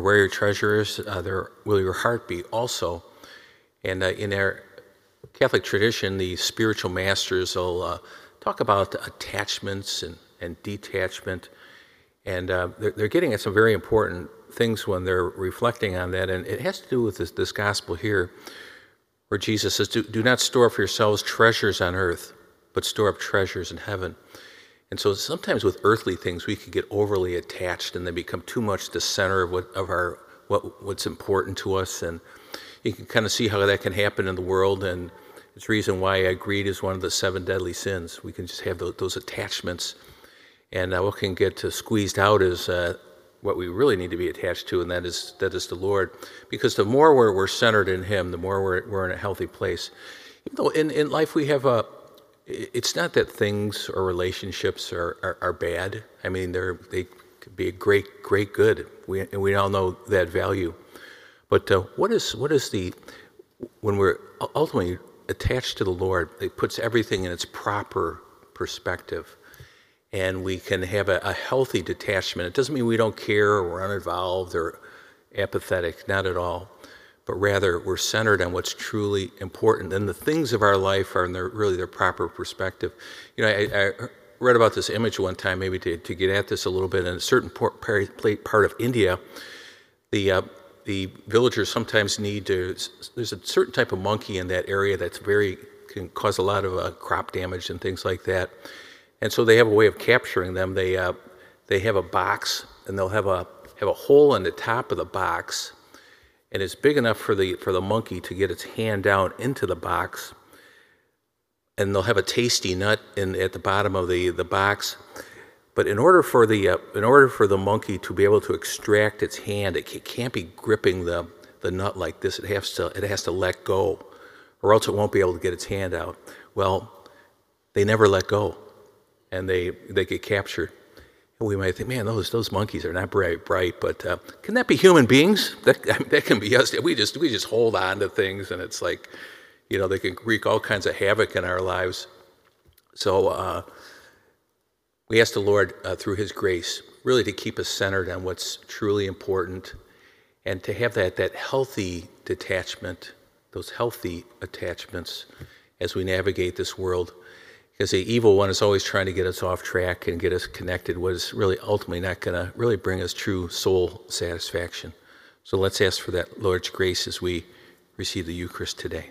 Where your treasure is, uh, there will your heart be also. And uh, in our Catholic tradition, the spiritual masters will uh, talk about attachments and, and detachment. And uh, they're, they're, getting at some very important things when they're reflecting on that. And it has to do with this, this gospel here, where Jesus says, do, do not store for yourselves treasures on earth, but store up treasures in heaven. And so sometimes with earthly things, we can get overly attached and they become too much the center of, what, of our, what, what's important to us. And you can kind of see how that can happen in the world. And it's reason why greed is one of the seven deadly sins. We can just have those, those attachments. And uh, what can get squeezed out is uh, what we really need to be attached to, and that is, that is the Lord. Because the more we're, we're centered in Him, the more we're, we're in a healthy place. Even though in, in life we have a, it's not that things or relationships are, are, are bad. I mean, they're, they could be a great, great good. We, and we all know that value. But uh, what is what is the when we're ultimately attached to the Lord, it puts everything in its proper perspective, and we can have a, a healthy detachment. It doesn't mean we don't care or we're uninvolved or apathetic, not at all but rather we're centered on what's truly important. And the things of our life are in their, really their proper perspective. You know, I, I read about this image one time, maybe to, to get at this a little bit. In a certain part, of India, the uh, the villagers sometimes need to. There's a certain type of monkey in that area that's very can cause a lot of uh, crop damage and things like that. And so they have a way of capturing them. They uh, they have a box and they'll have a have a hole in the top of the box and it's big enough for the for the monkey to get its hand down into the box and they'll have a tasty nut in at the bottom of the the box. But in order for the uh, in order for the monkey to be able to extract its hand it can't be gripping the the nut like this. It has to it has to let go or else it won't be able to get its hand out. Well they never let go and they they get captured we might think, man, those those monkeys are not very bright, but uh, can that be human beings? That that can be us. We just we just hold on to things, and it's like, you know, they can wreak all kinds of havoc in our lives. So uh, we ask the Lord uh, through His grace, really, to keep us centered on what's truly important, and to have that that healthy detachment, those healthy attachments, as we navigate this world. Because the evil one is always trying to get us off track and get us connected, what is really ultimately not going to really bring us true soul satisfaction. So let's ask for that Lord's grace as we receive the Eucharist today.